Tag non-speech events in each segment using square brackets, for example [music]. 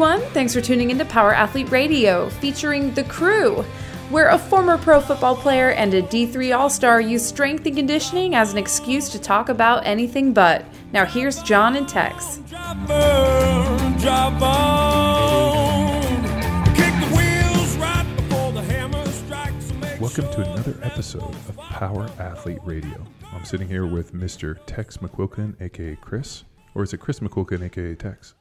everyone. Thanks for tuning into Power Athlete Radio, featuring The Crew, where a former pro football player and a D3 All Star use strength and conditioning as an excuse to talk about anything but. Now, here's John and Tex. Welcome to another episode of Power Athlete Radio. I'm sitting here with Mr. Tex McQuilkin, aka Chris, or is it Chris McQuilkin, aka Tex?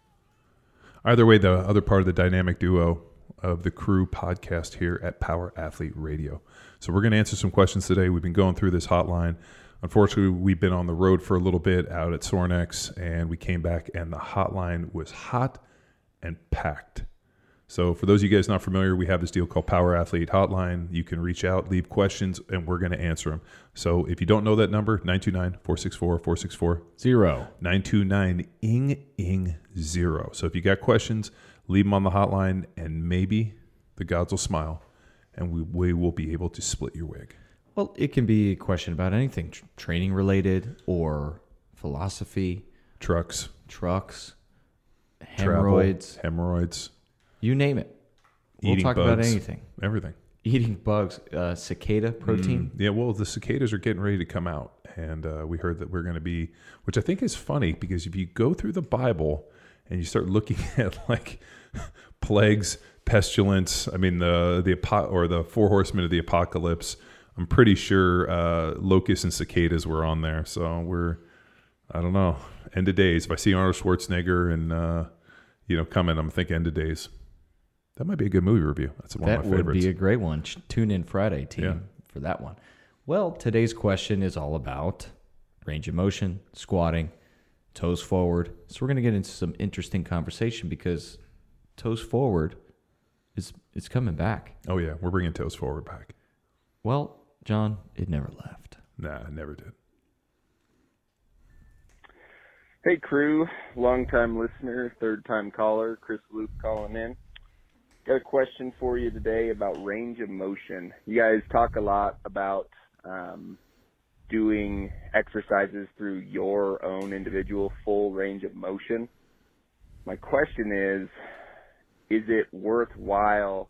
Either way, the other part of the dynamic duo of the crew podcast here at Power Athlete Radio. So we're going to answer some questions today. We've been going through this hotline. Unfortunately, we've been on the road for a little bit out at Sorinex, and we came back, and the hotline was hot and packed. So, for those of you guys not familiar, we have this deal called Power Athlete Hotline. You can reach out, leave questions, and we're going to answer them. So, if you don't know that number, 929 464 464 Zero. 929 ing ing zero. So, if you got questions, leave them on the hotline, and maybe the gods will smile and we, we will be able to split your wig. Well, it can be a question about anything tr- training related or philosophy, Trucks, trucks, travel, hemorrhoids, hemorrhoids, you name it. We'll Eating talk about bugs. anything. everything. Eating bugs, uh, cicada protein. Yeah, well, the cicadas are getting ready to come out, and uh, we heard that we're going to be, which I think is funny because if you go through the Bible and you start looking [laughs] at like plagues, pestilence, I mean the the or the four horsemen of the apocalypse, I'm pretty sure uh, locusts and cicadas were on there. So we're, I don't know, end of days. If I see Arnold Schwarzenegger and uh, you know coming, I'm thinking end of days. That might be a good movie review. That's one that of my favorites. That would be a great one. Tune in Friday, team, Yeah. for that one. Well, today's question is all about range of motion, squatting, toes forward. So we're going to get into some interesting conversation because toes forward is is coming back. oh yeah, we're bringing toes forward back. Well, John, it never left. Nah, it never did. Hey crew, long time listener, third time caller, Chris Luke calling in. Got a question for you today about range of motion. You guys talk a lot about um, doing exercises through your own individual full range of motion. My question is, is it worthwhile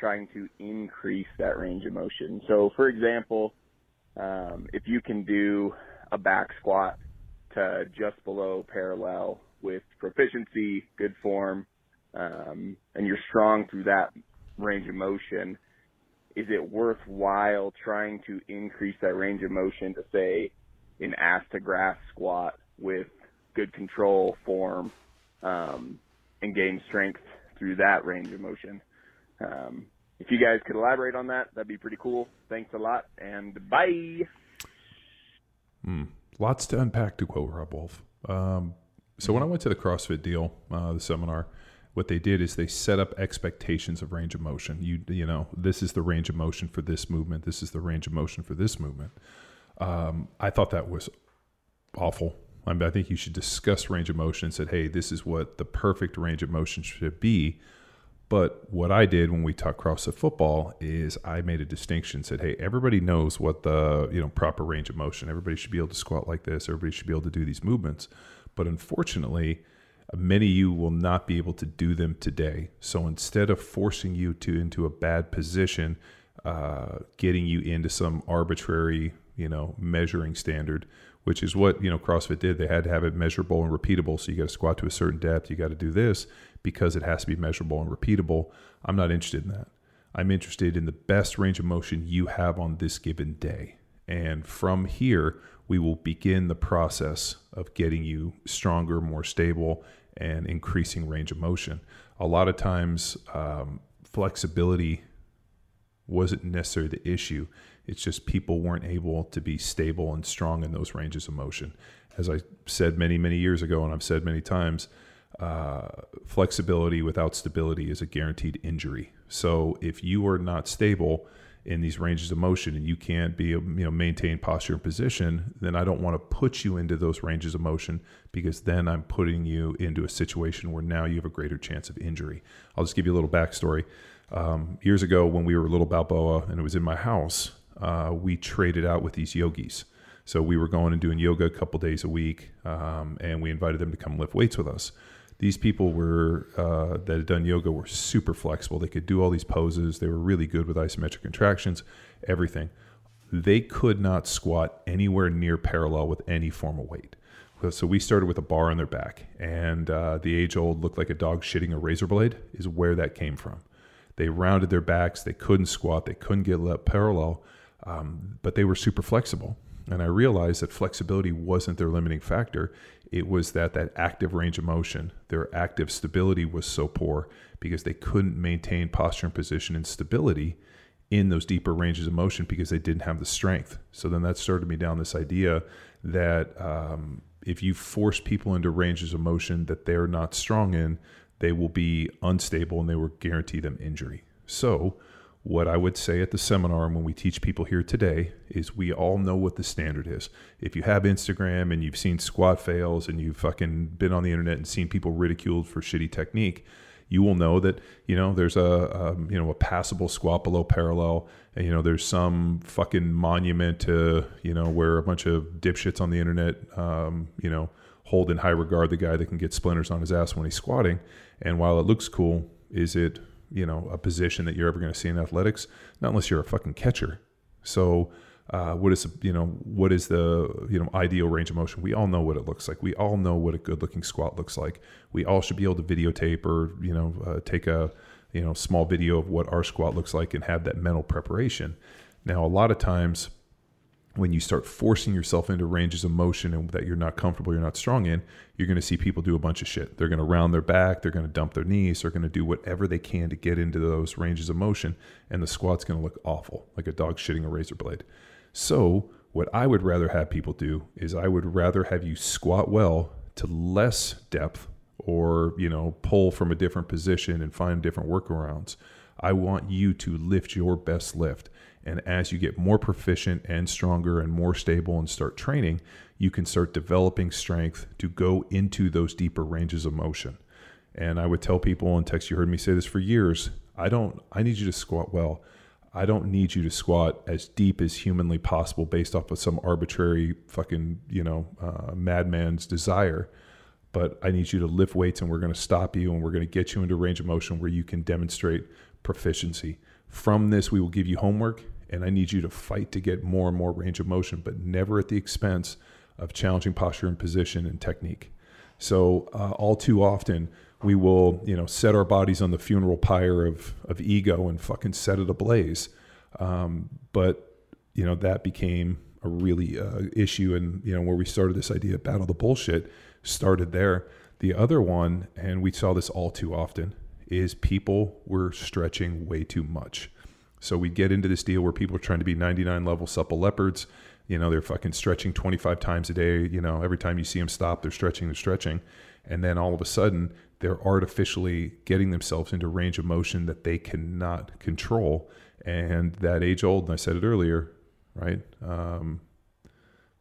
trying to increase that range of motion? So for example, um, if you can do a back squat to just below parallel with proficiency, good form, um, and you're strong through that range of motion, is it worthwhile trying to increase that range of motion to say an ass to grass squat with good control, form, um, and gain strength through that range of motion? Um, if you guys could elaborate on that, that'd be pretty cool. Thanks a lot, and bye. Hmm. Lots to unpack to quote Robb Wolf. Um, so when I went to the CrossFit deal, uh, the seminar, what they did is they set up expectations of range of motion. You you know this is the range of motion for this movement. This is the range of motion for this movement. Um, I thought that was awful. I, mean, I think you should discuss range of motion and said, hey, this is what the perfect range of motion should be. But what I did when we taught CrossFit football is I made a distinction. Said, "Hey, everybody knows what the you know proper range of motion. Everybody should be able to squat like this. Everybody should be able to do these movements. But unfortunately, many of you will not be able to do them today. So instead of forcing you to into a bad position, uh, getting you into some arbitrary you know measuring standard, which is what you know CrossFit did. They had to have it measurable and repeatable. So you got to squat to a certain depth. You got to do this because it has to be measurable and repeatable. I'm not interested in that. I'm interested in the best range of motion you have on this given day. And from here, we will begin the process of getting you stronger, more stable, and increasing range of motion. A lot of times, um, flexibility wasn't necessarily the issue. It's just people weren't able to be stable and strong in those ranges of motion. As I said many, many years ago, and I've said many times, uh, flexibility without stability is a guaranteed injury. So if you are not stable in these ranges of motion and you can't be you know maintain posture and position, then I don't want to put you into those ranges of motion because then I'm putting you into a situation where now you have a greater chance of injury. I'll just give you a little backstory. Um, years ago, when we were a little Balboa and it was in my house, uh, we traded out with these yogis. So we were going and doing yoga a couple days a week, um, and we invited them to come lift weights with us. These people were uh, that had done yoga were super flexible. They could do all these poses. They were really good with isometric contractions, everything. They could not squat anywhere near parallel with any form of weight. So we started with a bar on their back, and uh, the age old looked like a dog shitting a razor blade is where that came from. They rounded their backs. They couldn't squat. They couldn't get up parallel, um, but they were super flexible. And I realized that flexibility wasn't their limiting factor. It was that that active range of motion, their active stability was so poor because they couldn't maintain posture and position and stability in those deeper ranges of motion because they didn't have the strength. So then that started me down this idea that um, if you force people into ranges of motion that they're not strong in, they will be unstable and they will guarantee them injury. So, what I would say at the seminar and when we teach people here today is we all know what the standard is. If you have Instagram and you've seen squat fails and you've fucking been on the internet and seen people ridiculed for shitty technique, you will know that you know there's a, a um, you know a passable squat below parallel and you know there's some fucking monument to you know where a bunch of dipshits on the internet um, you know hold in high regard the guy that can get splinters on his ass when he's squatting and while it looks cool is it you know a position that you're ever going to see in athletics not unless you're a fucking catcher. So uh, what is you know what is the you know ideal range of motion? We all know what it looks like. We all know what a good looking squat looks like. We all should be able to videotape or you know uh, take a you know small video of what our squat looks like and have that mental preparation. Now a lot of times when you start forcing yourself into ranges of motion and that you're not comfortable, you're not strong in, you're going to see people do a bunch of shit. They're going to round their back, they're going to dump their knees, they're going to do whatever they can to get into those ranges of motion, and the squat's going to look awful, like a dog shitting a razor blade. So, what I would rather have people do is I would rather have you squat well to less depth or, you know, pull from a different position and find different workarounds. I want you to lift your best lift. And as you get more proficient and stronger and more stable and start training, you can start developing strength to go into those deeper ranges of motion. And I would tell people in text, you heard me say this for years. I don't, I need you to squat well. I don't need you to squat as deep as humanly possible based off of some arbitrary fucking, you know, uh, madman's desire. But I need you to lift weights and we're going to stop you and we're going to get you into range of motion where you can demonstrate proficiency. From this, we will give you homework and I need you to fight to get more and more range of motion, but never at the expense of challenging posture and position and technique. So uh, all too often we will, you know, set our bodies on the funeral pyre of of ego and fucking set it ablaze. Um, but you know that became a really uh, issue, and you know where we started this idea, of battle the bullshit, started there. The other one, and we saw this all too often, is people were stretching way too much. So we get into this deal where people are trying to be 99 level supple leopards. You know, they're fucking stretching 25 times a day. You know, every time you see them stop, they're stretching, they're stretching. And then all of a sudden, they're artificially getting themselves into range of motion that they cannot control. And that age old, and I said it earlier, right? Um,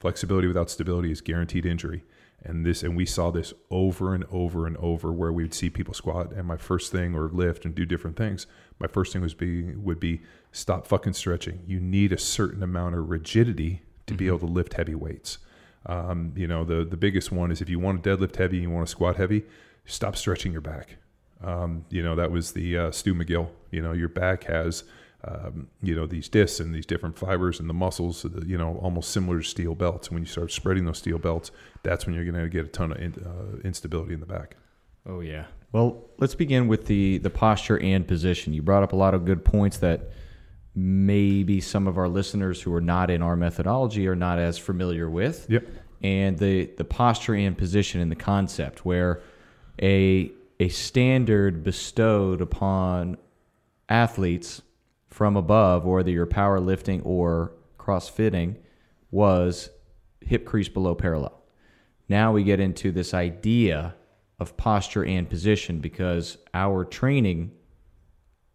flexibility without stability is guaranteed injury and this and we saw this over and over and over where we would see people squat and my first thing or lift and do different things my first thing was be would be stop fucking stretching. You need a certain amount of rigidity to mm-hmm. be able to lift heavy weights. Um, you know the the biggest one is if you want to deadlift heavy and you want to squat heavy stop stretching your back. Um, you know that was the uh, stu mcgill you know your back has um, you know these discs and these different fibers and the muscles you know almost similar to steel belts. And when you start spreading those steel belts that's when you're going to get a ton of in, uh, instability in the back. Oh yeah. Well let's begin with the the posture and position. You brought up a lot of good points that maybe some of our listeners who are not in our methodology are not as familiar with. Yep. And the the posture and position in the concept where a a standard bestowed upon athletes from above, whether you're powerlifting or crossfitting, was hip crease below parallel. Now we get into this idea of posture and position because our training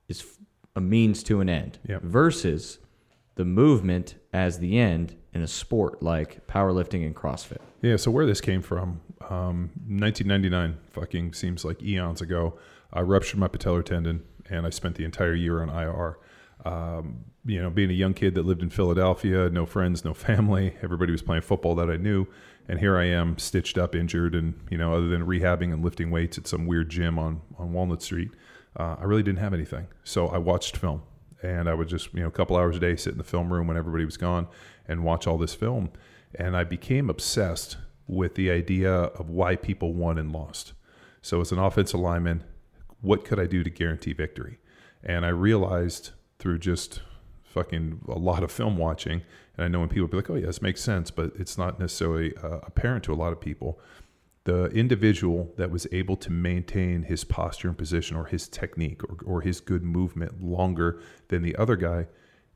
is a means to an end yep. versus the movement as the end in a sport like powerlifting and CrossFit. Yeah, so where this came from, um, 1999 fucking seems like eons ago. I ruptured my patellar tendon and I spent the entire year on IR. Um, you know, being a young kid that lived in Philadelphia, no friends, no family, everybody was playing football that I knew, and here I am, stitched up, injured, and you know, other than rehabbing and lifting weights at some weird gym on on Walnut Street, uh, I really didn't have anything. So I watched film, and I would just you know a couple hours a day sit in the film room when everybody was gone and watch all this film, and I became obsessed with the idea of why people won and lost. So as an offensive lineman, what could I do to guarantee victory? And I realized through just fucking a lot of film watching, and I know when people be like, "Oh yeah, this makes sense," but it's not necessarily uh, apparent to a lot of people. The individual that was able to maintain his posture and position, or his technique, or, or his good movement longer than the other guy,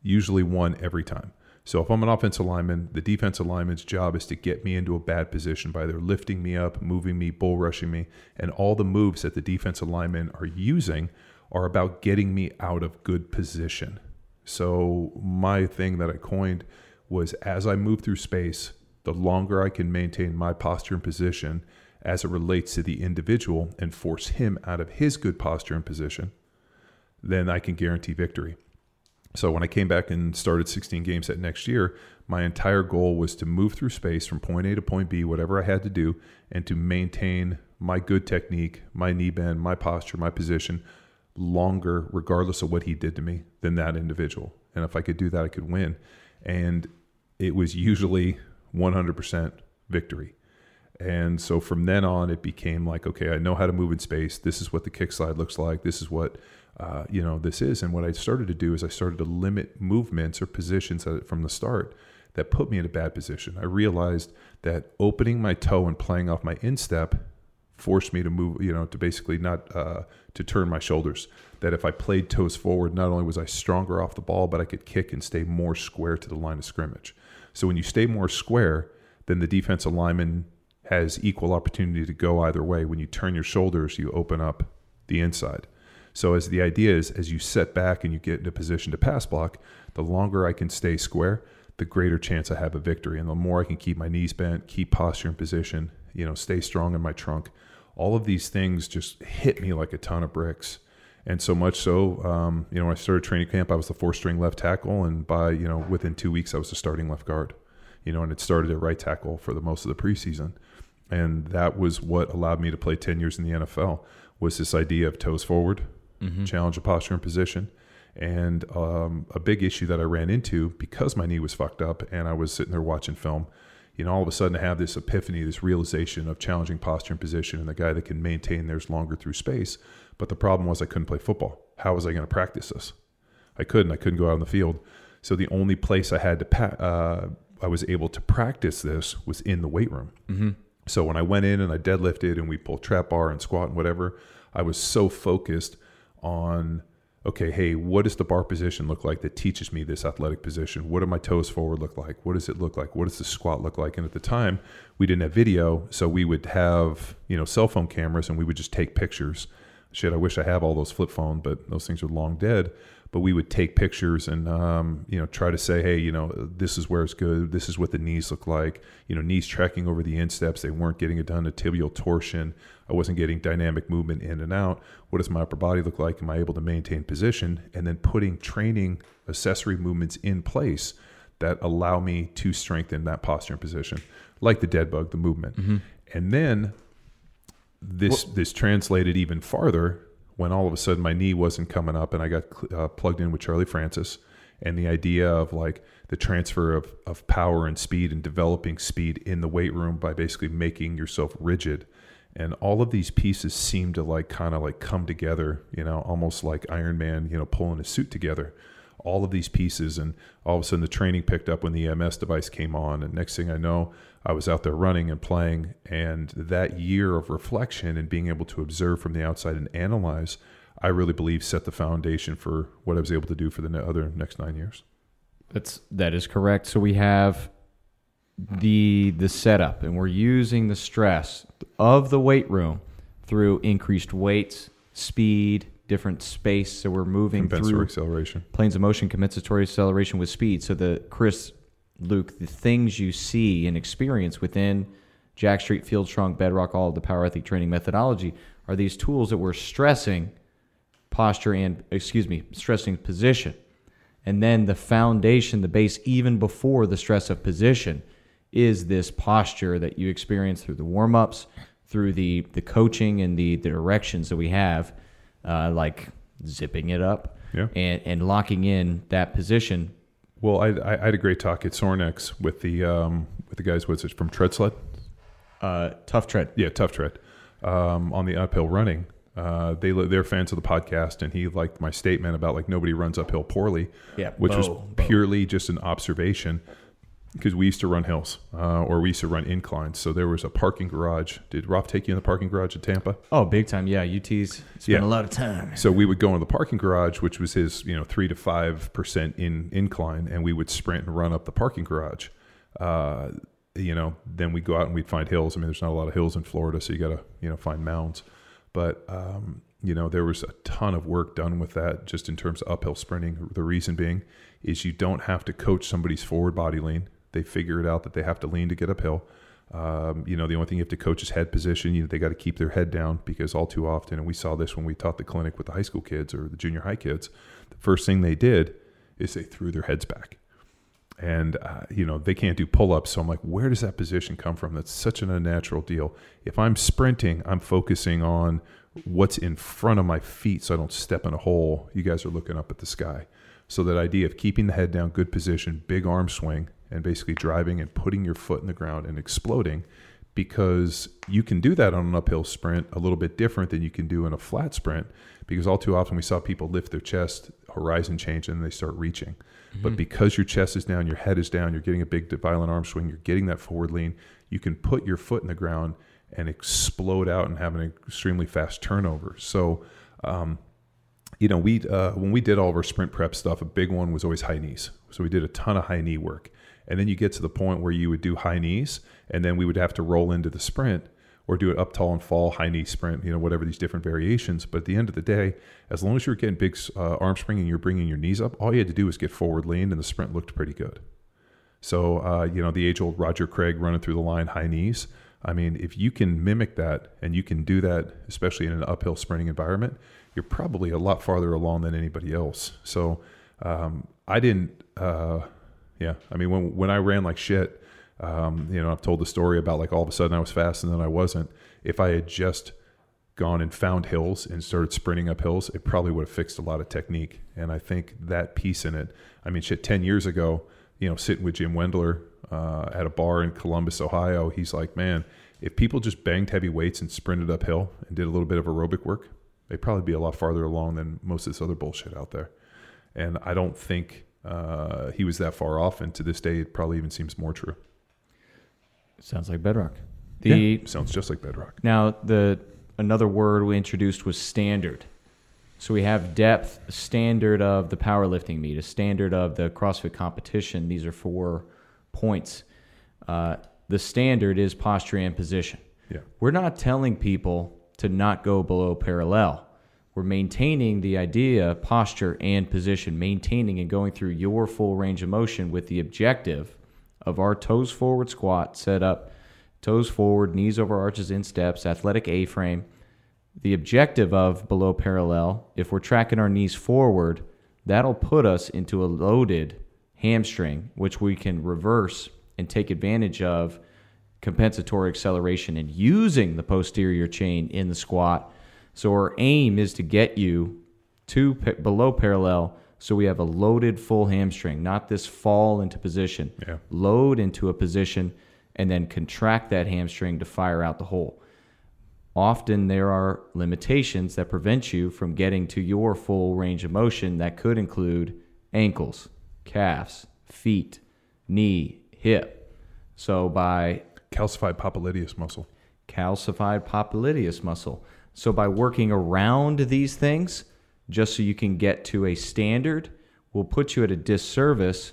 usually won every time. So if I'm an offensive lineman, the defensive lineman's job is to get me into a bad position by either lifting me up, moving me, bull rushing me, and all the moves that the defensive linemen are using are about getting me out of good position. So my thing that I coined was as I move through space, the longer I can maintain my posture and position as it relates to the individual and force him out of his good posture and position, then I can guarantee victory. So when I came back and started 16 games that next year, my entire goal was to move through space from point A to point B, whatever I had to do, and to maintain my good technique, my knee bend, my posture, my position longer, regardless of what he did to me, than that individual. And if I could do that, I could win. And it was usually 100% victory. And so from then on, it became like, okay, I know how to move in space. This is what the kick slide looks like. This is what uh, you know this is. And what I started to do is I started to limit movements or positions from the start that put me in a bad position. I realized that opening my toe and playing off my instep forced me to move, you know, to basically not uh, to turn my shoulders. That if I played toes forward, not only was I stronger off the ball, but I could kick and stay more square to the line of scrimmage. So when you stay more square, then the defensive lineman has equal opportunity to go either way. When you turn your shoulders, you open up the inside. So as the idea is, as you set back and you get into position to pass block, the longer I can stay square, the greater chance I have a victory, and the more I can keep my knees bent, keep posture in position, you know, stay strong in my trunk. All of these things just hit me like a ton of bricks. And so much so, um, you know, when I started training camp, I was the four string left tackle, and by you know within two weeks, I was the starting left guard. You know, and it started at right tackle for the most of the preseason, and that was what allowed me to play ten years in the NFL. Was this idea of toes forward, mm-hmm. challenge of posture and position. And um, a big issue that I ran into because my knee was fucked up and I was sitting there watching film, you know, all of a sudden I have this epiphany, this realization of challenging posture and position and the guy that can maintain theirs longer through space. But the problem was I couldn't play football. How was I going to practice this? I couldn't. I couldn't go out on the field. So the only place I had to, pa- uh, I was able to practice this was in the weight room. Mm-hmm. So when I went in and I deadlifted and we pulled trap bar and squat and whatever, I was so focused on okay, hey, what does the bar position look like that teaches me this athletic position? What do my toes forward look like? What does it look like? What does the squat look like? And at the time, we didn't have video, so we would have, you know, cell phone cameras and we would just take pictures. Shit, I wish I have all those flip phone, but those things are long dead but we would take pictures and um, you know try to say, hey, you know, this is where it's good. This is what the knees look like. You know, knees tracking over the insteps. They weren't getting it done. A tibial torsion. I wasn't getting dynamic movement in and out. What does my upper body look like? Am I able to maintain position? And then putting training accessory movements in place that allow me to strengthen that posture and position, like the dead bug, the movement. Mm-hmm. And then this well, this translated even farther when all of a sudden my knee wasn't coming up and I got uh, plugged in with Charlie Francis and the idea of like the transfer of, of power and speed and developing speed in the weight room by basically making yourself rigid and all of these pieces seem to like kind of like come together you know almost like iron man you know pulling a suit together all of these pieces and all of a sudden the training picked up when the ems device came on and next thing i know I was out there running and playing, and that year of reflection and being able to observe from the outside and analyze, I really believe set the foundation for what I was able to do for the other next nine years. That's that is correct. So we have the the setup, and we're using the stress of the weight room through increased weights, speed, different space. So we're moving through acceleration, planes of motion, compensatory acceleration with speed. So the Chris Luke, the things you see and experience within Jacked Street, Field Strong, Bedrock, all of the Power Athlete training methodology are these tools that we're stressing posture and, excuse me, stressing position. And then the foundation, the base, even before the stress of position, is this posture that you experience through the warm ups, through the, the coaching and the, the directions that we have, uh, like zipping it up Yeah. and, and locking in that position. Well, I, I, had a great talk at Sorinex with the um, with the guys. What's it from Tread Sled? Uh, tough tread. Yeah, Tough Tread um, on the uphill running. Uh, they they're fans of the podcast, and he liked my statement about like nobody runs uphill poorly. Yeah, which was Bo. purely just an observation because we used to run hills uh, or we used to run inclines. So there was a parking garage. Did Roth take you in the parking garage at Tampa? Oh, big time. Yeah, UT's spent Yeah. a lot of time. So we would go in the parking garage, which was his, you know, three to five percent in incline, and we would sprint and run up the parking garage. Uh, you know, then we'd go out and we'd find hills. I mean, there's not a lot of hills in Florida, so you got to, you know, find mounds. But um, you know, there was a ton of work done with that, just in terms of uphill sprinting. The reason being is you don't have to coach somebody's forward body lean. They figure it out that they have to lean to get uphill. Um, you know, the only thing you have to coach is head position. You know, they got to keep their head down because all too often, and we saw this when we taught the clinic with the high school kids or the junior high kids, the first thing they did is they threw their heads back. And, uh, you know, they can't do pull ups. So I'm like, where does that position come from? That's such an unnatural deal. If I'm sprinting, I'm focusing on what's in front of my feet so I don't step in a hole. You guys are looking up at the sky. So that idea of keeping the head down, good position, big arm swing, and basically driving and putting your foot in the ground and exploding because you can do that on an uphill sprint a little bit different than you can do in a flat sprint because all too often we saw people lift their chest horizon change and they start reaching. But because your chest is down your head is down you're getting a big violent arm swing you're getting that forward lean you can put your foot in the ground and explode out and have an extremely fast turnover. So um, you know, we uh, when we did all of our sprint prep stuff, a big one was always high knees. So we did a ton of high knee work, and then you get to the point where you would do high knees, and then we would have to roll into the sprint or do it up tall and fall, high knee sprint, you know, whatever these different variations. But at the end of the day, as long as you're getting big uh, arm spring and you're bringing your knees up, all you had to do was get forward lean, and the sprint looked pretty good. So, uh, you know, the age old Roger Craig running through the line, high knees. I mean, if you can mimic that and you can do that, especially in an uphill sprinting environment, you're probably a lot farther along than anybody else. So, um, I didn't, uh, yeah, I mean, when, when I ran like shit, um, you know, I've told the story about like all of a sudden I was fast and then I wasn't. If I had just gone and found hills and started sprinting up hills, it probably would have fixed a lot of technique. And I think that piece in it, I mean, shit, 10 years ago, you know, sitting with Jim Wendler uh, at a bar in Columbus, Ohio, he's like, man, if people just banged heavy weights and sprinted uphill and did a little bit of aerobic work, they'd probably be a lot farther along than most of this other bullshit out there. And I don't think uh, he was that far off. And to this day, it probably even seems more true. Sounds like bedrock. The yeah, sounds just like bedrock. Now, the another word we introduced was standard. So we have depth, a standard of the powerlifting meet, a standard of the CrossFit competition. These are four points. Uh, the standard is posture and position. Yeah. We're not telling people to not go below parallel. We're maintaining the idea, posture and position, maintaining and going through your full range of motion with the objective of our toes forward squat set up, toes forward, knees over arches in steps, athletic A frame. The objective of below parallel, if we're tracking our knees forward, that'll put us into a loaded hamstring, which we can reverse and take advantage of compensatory acceleration and using the posterior chain in the squat. So our aim is to get you to pa- below parallel so we have a loaded full hamstring, not this fall into position. Yeah. Load into a position and then contract that hamstring to fire out the hole. Often there are limitations that prevent you from getting to your full range of motion that could include ankles, calves, feet, knee, hip. So by Calcified popliteus muscle. calcified popliteus muscle. So by working around these things, just so you can get to a standard, will put you at a disservice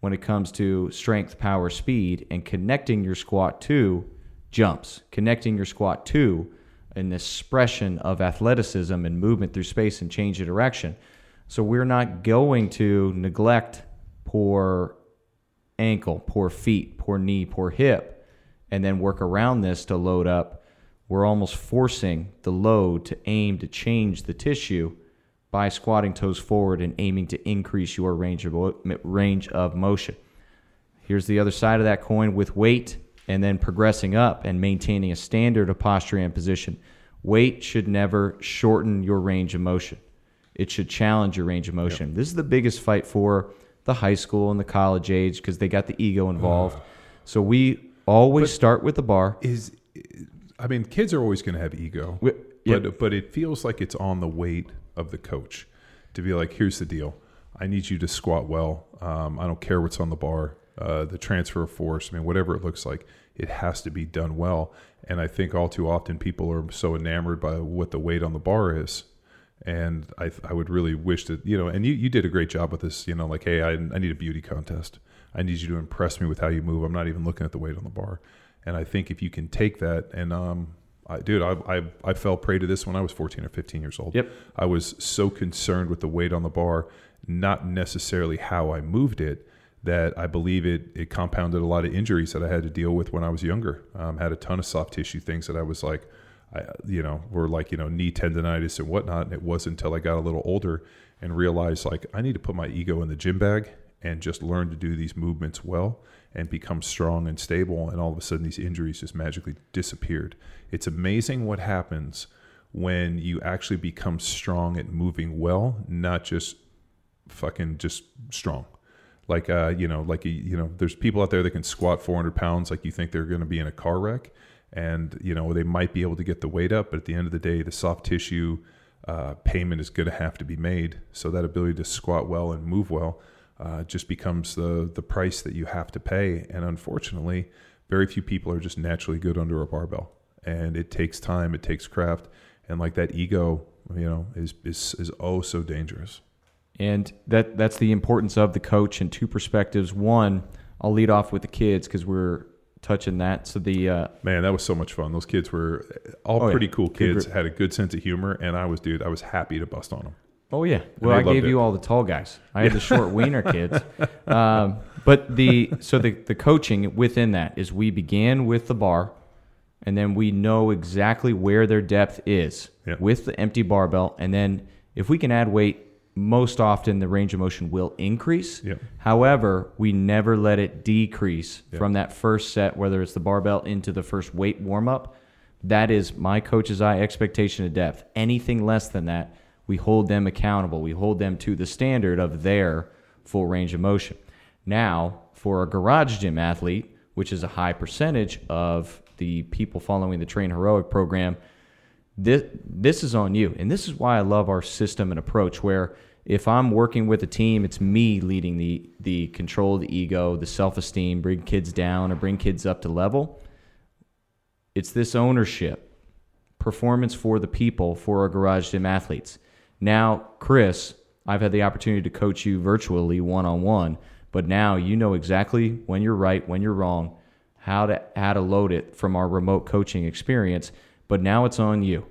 when it comes to strength, power, speed, and connecting your squat to jumps, connecting your squat to an expression of athleticism and movement through space and change of direction. So we're not going to neglect poor ankle, poor feet, poor knee, poor hip, and then work around this to load up. We're almost forcing the load to aim to change the tissue by squatting toes forward and aiming to increase your range of range of motion. Here's the other side of that coin with weight and then progressing up and maintaining a standard of posture and position. Weight should never shorten your range of motion. It should challenge your range of motion. This is the biggest fight for the high school and the college age because they got the ego involved. so we always start with the bar. Is I mean, kids are always going to have ego, Wi- yep. but but it feels like it's on the weight of the coach to be like, here's the deal. I need you to squat well. Um, I don't care what's on the bar, uh, the transfer of force. I mean, whatever it looks like, it has to be done well. And I think all too often people are so enamored by what the weight on the bar is. And I, I would really wish that, you know, and you, you did a great job with this, you know, like, hey, I, I need a beauty contest. I need you to impress me with how you move. I'm not even looking at the weight on the bar. And I think if you can take that and, um, I, dude, I, I, I fell prey to this when I was 14 or 15 years old. Yep. I was so concerned with the weight on the bar, not necessarily how I moved it, that I believe it it compounded a lot of injuries that I had to deal with when I was younger. Um, had a ton of soft tissue things that I was like, I, you know, were like you know knee tendonitis and whatnot. And it wasn't until I got a little older and realized like I need to put my ego in the gym bag and just learn to do these movements well and become strong and stable. And all of a sudden, these injuries just magically disappeared. It's amazing what happens when you actually become strong at moving well, not just fucking just strong. Like uh, you know, like you know, there's people out there that can squat 400 pounds, like you think they're going to be in a car wreck, and you know they might be able to get the weight up, but at the end of the day, the soft tissue uh, payment is going to have to be made. So that ability to squat well and move well uh, just becomes the the price that you have to pay. And unfortunately, very few people are just naturally good under a barbell, and it takes time, it takes craft, and like that ego, you know, is is is oh so dangerous. And that that's the importance of the coach in two perspectives. One, I'll lead off with the kids because we're touching that. So the uh, Man, that was so much fun. Those kids were all Oh, yeah. pretty cool kids, had a good sense of humor, and I was, dude, I was happy to bust on them. Oh yeah. Well, I gave loved you all the tall guys. I had the short wiener kids. [laughs] Um, but the so the the coaching within that is we began with the bar, and then we know exactly where their depth is Yep. with the empty barbell, and then if we can add weight, most often the range of motion will increase. Yep. However, we never let it decrease Yep. from that first set, whether it's the barbell into the first weight warm up. That is my coach's eye expectation of depth. Anything less than that, we hold them accountable. We hold them to the standard of their full range of motion. Now, for a garage gym athlete, which is a high percentage of the people following the Train Heroic program, this this is on you and this is why i love our system and approach where if i'm working with a team it's me leading the the control the ego the self-esteem bring kids down or bring kids up to level it's this ownership performance for the people for our garage gym athletes now chris i've had the opportunity to coach you virtually one-on-one but now you know exactly when you're right when you're wrong how to how to load it from our remote coaching experience but now it's on you.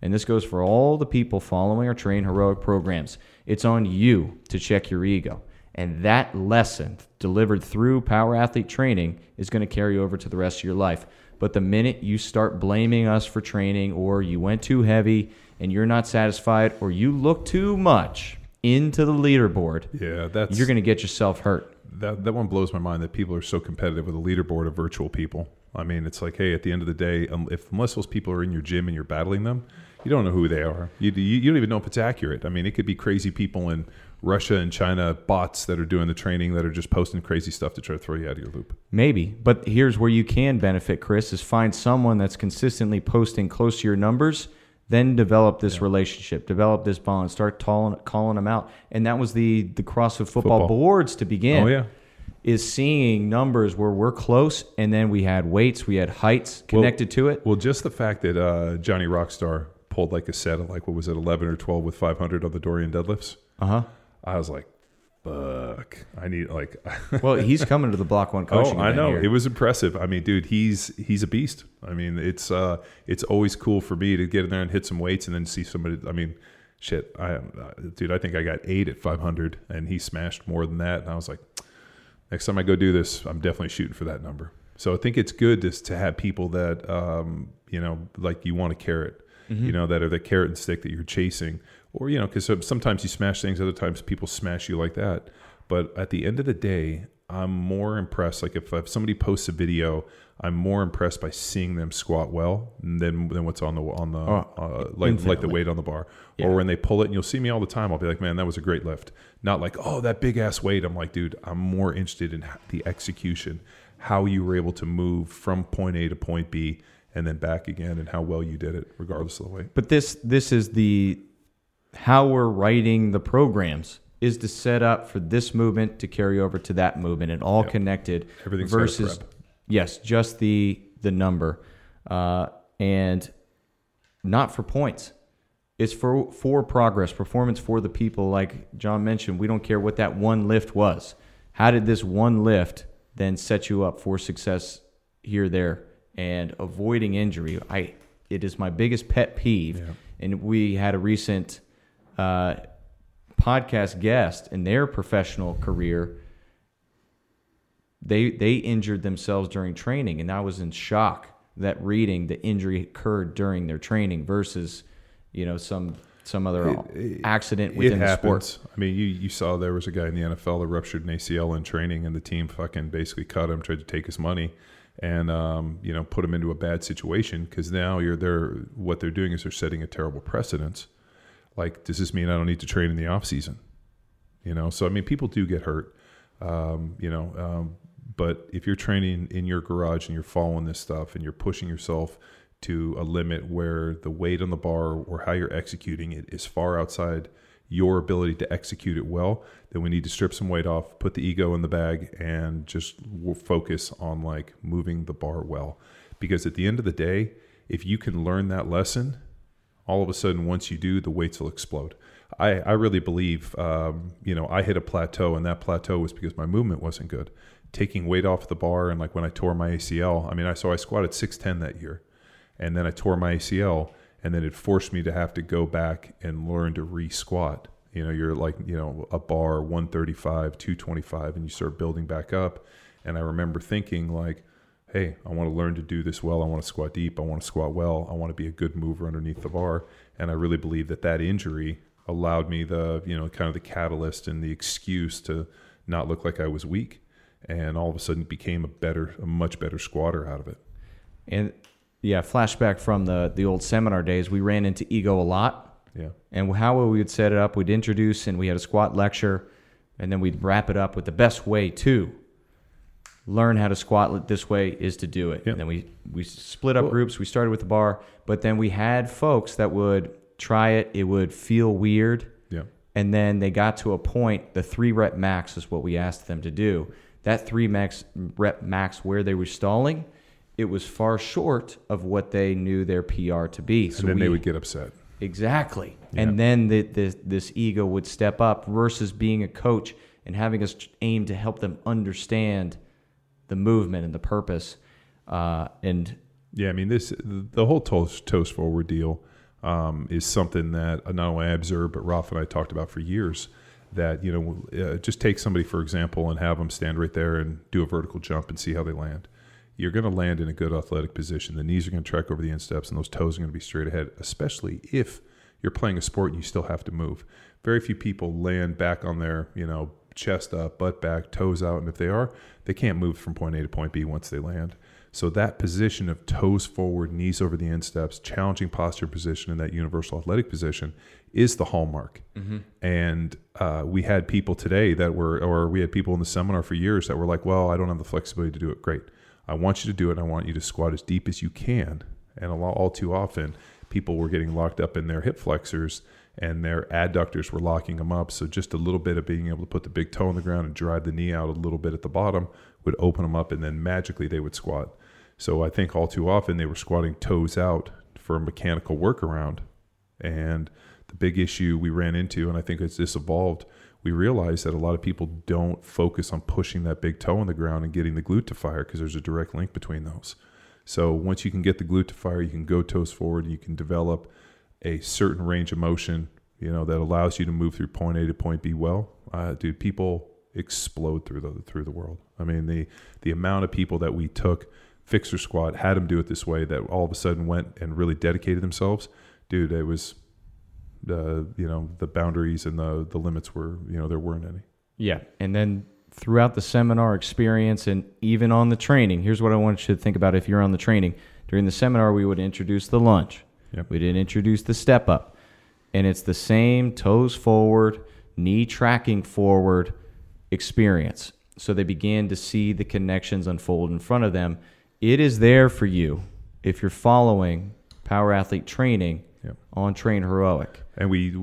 And this goes for all the people following our train heroic programs. It's on you to check your ego. And that lesson delivered through power athlete training is going to carry over to the rest of your life but the minute you start blaming us for training or you went too heavy and you're not satisfied or you look too much into the leaderboard Yeah, that's you're going to get yourself hurt that that one blows my mind that people are so competitive with a leaderboard of virtual people. I mean, it's like, hey, at the end of the day, um, if unless those people are in your gym and you're battling them, you don't know who they are. You, you you don't even know if it's accurate. I mean, it could be crazy people in Russia and China, bots that are doing the training that are just posting crazy stuff to try to throw you out of your loop. Maybe, but here's where you can benefit, Chris, is find someone that's consistently posting close to your numbers, then develop this relationship, develop this bond, start calling, calling them out. And that was the the CrossFit football, Football. boards to begin. Oh yeah, Is seeing numbers where we're close, and then we had weights, we had heights connected to it. Well, just the fact that uh, Johnny Rockstar pulled like a set of like what was it, eleven or twelve with five hundred on the Dorian deadlifts. Uh huh. I was like, fuck, I need like. [laughs] Well, he's coming to the Block One coaching. Oh, I know here. it was impressive. I mean, dude, he's he's a beast. I mean, it's uh, it's always cool for me to get in there and hit some weights and then see somebody. I mean, shit, I uh, dude, I think I got eight at 500, and he smashed more than that. And I was like, next time I go do this, I'm definitely shooting for that number. So I think it's good just to have people that um, you know, like you want a carrot, you know, that are the carrot and stick that you're chasing, or you know, because sometimes you smash things, other times people smash you like that. But at the end of the day, I'm more impressed. Like if, if somebody posts a video, I'm more impressed by seeing them squat well than than what's on the on the Oh, uh, like like the weight on the bar. Yeah. Or when they pull it, and you'll see me all the time. I'll be like, man, that was a great lift. Not like, oh, that big ass weight. I'm like, dude, I'm more interested in the execution, how you were able to move from point A to point B and then back again, and how well you did it, regardless of the weight. But this this is the how we're writing the programs is to set up for this movement to carry over to that movement and all Yep. connected Everything's versus yes, just the the number uh, and not for points. It's for for progress, performance for the people. Like John mentioned, we don't care what that one lift was. How did this one lift then set you up for success here, there, and avoiding injury? I it is my biggest pet peeve. And we had a recent uh, podcast guest in their professional career. They they injured themselves during training, and I was in shock that reading the injury occurred during their training versus, you know, some some other accident within it the sport. happens. I mean, you, you saw there was a guy in the NFL that ruptured an ACL in training, and the team fucking basically cut him, tried to take his money, and um, you know put him into a bad situation because now you're there. What they're doing is they're setting a terrible precedence. Like, does this mean I don't need to train in the off season? You know, so I mean, people do get hurt. Um, you know, um, but if you're training in your garage and you're following this stuff and you're pushing yourself to a limit where the weight on the bar or how you're executing it is far outside your ability to execute it well, then we need to strip some weight off, put the ego in the bag, and just focus on like moving the bar well. Because at the end of the day, if you can learn that lesson, all of a sudden once you do the weights will explode. I, I really believe um, you know i hit a plateau and that plateau was because my movement wasn't good. Taking weight off the bar and like when i tore my acl i mean i so i squatted 610 that year and then i tore my acl and then it forced me to have to go back and learn to re-squat. You know you're like you know a bar 135 225 and you start building back up. And i remember thinking like hey, I want to learn to do this well. I want to squat deep. I want to squat well. I want to be a good mover underneath the bar. And I really believe that that injury allowed me the, you know, kind of the catalyst and the excuse to not look like I was weak. And all of a sudden became a better, a much better squatter out of it. And yeah, flashback from the the old seminar days, we ran into ego a lot. Yeah. And how we would set it up, we'd introduce and we had a squat lecture, and then we'd wrap it up with the best way to learn how to squat this way is to do it. Yep. And then we we split up Well- groups. We started with the bar, but then we had folks that would try it. It would feel weird, Yeah. and then they got to a point. The three rep max is what we asked them to do. That three max rep max where they were stalling, it was far short of what they knew their PR to be. So And then we, they would get upset. Exactly. Yeah. And then the, the, this ego would step up versus being a coach and having us aim to help them understand the movement and the purpose. Uh, and Yeah, I mean this the whole toast toast forward deal um, is something that not only I observed, but Ralph and I talked about for years. That you know, uh, just take somebody for example and have them stand right there and do a vertical jump and see how they land. You're going to land in a good athletic position. The knees are going to track over the insteps, and those toes are going to be straight ahead. Especially if you're playing a sport and you still have to move. Very few people land back on their you know chest up, butt back, toes out, and if they are, they can't move from point A to point B once they land. So that position of toes forward, knees over the insteps, challenging posture position in that universal athletic position is the hallmark. And uh, we had people today that were, or we had people in the seminar for years that were like, "Well, I don't have the flexibility to do it." Great. I want you to do it. and I want you to squat as deep as you can. And a lot, all too often, people were getting locked up in their hip flexors and their adductors were locking them up. So just a little bit of being able to put the big toe on the ground and drive the knee out a little bit at the bottom would open them up, and then magically they would squat. So I think all too often they were squatting toes out for a mechanical workaround. And the big issue we ran into, and I think as this evolved, we realized that a lot of people don't focus on pushing that big toe on the ground and getting the glute to fire because there's a direct link between those. So once you can get the glute to fire, you can go toes forward, you can develop a certain range of motion, you know, that allows you to move through point A to point B well. Uh, dude, people explode through the through the world. I mean, the the amount of people that we took fixer squad had them do it this way, that all of a sudden went and really dedicated themselves. Dude, it was uh, you know the boundaries and the the limits were you know there weren't any. Yeah, and then throughout the seminar experience and even on the training, here's what I want you to think about if you're on the training. During the seminar, we would introduce the lunge. Yep. We didn't introduce the step up. And it's the same toes forward, knee tracking forward experience. So they begin to see the connections unfold in front of them. It is there for you if you're following power athlete training Yep. on Train Heroic. And we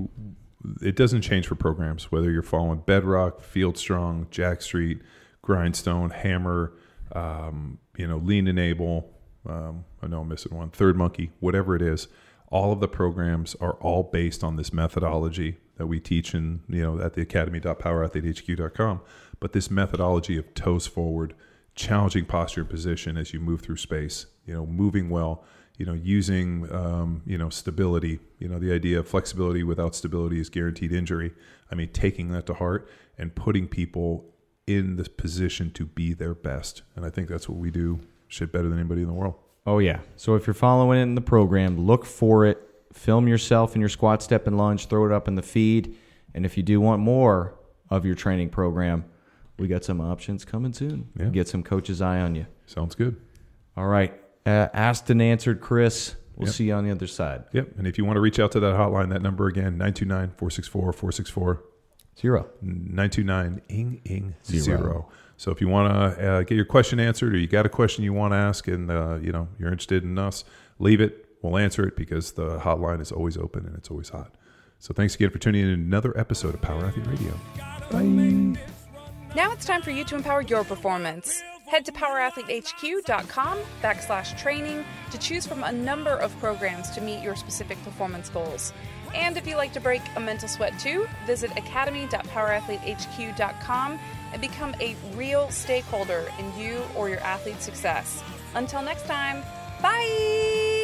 it doesn't change for programs whether you're following Bedrock, Field Strong, Jacked Street, Grindstone, Hammer, um, you know, Lean & Able. Um, I know I'm missing one. Third Monkey, whatever it is. All of the programs are all based on this methodology that we teach in you know at the academy.powerathletehq.com. But this methodology of toes forward, challenging posture and position as you move through space, you know, moving well, you know, using um, you know stability. You know, the idea of flexibility without stability is guaranteed injury. I mean, taking that to heart and putting people in the position to be their best, and I think that's what we do shit better than anybody in the world. Oh yeah. So if you're following it in the program, look for it. Film yourself in your squat, step, and lunge. Throw it up in the feed. And if you do want more of your training program, we got some options coming soon. Yeah. Get some coach's eye on you. Sounds good. All right. Uh, asked and answered, Chris. We'll Yep. see you on the other side. Yep. And if you want to reach out to that hotline, that number again, 929 464 464 Zero. 929 ing ing Zero. zero. So if you want to uh, get your question answered, or you got a question you want to ask, and uh, you know you're interested in us, leave it. We'll answer it because the hotline is always open and it's always hot. So thanks again for tuning in to another episode of Power Athlete Radio. Bye. Now it's time for you to empower your performance. Head to powerathletehq.com backslash training to choose from a number of programs to meet your specific performance goals. And if you like to break a mental sweat too, visit academy.powerathletehq.com and become a real stakeholder in you or your athlete's success. Until next time, bye!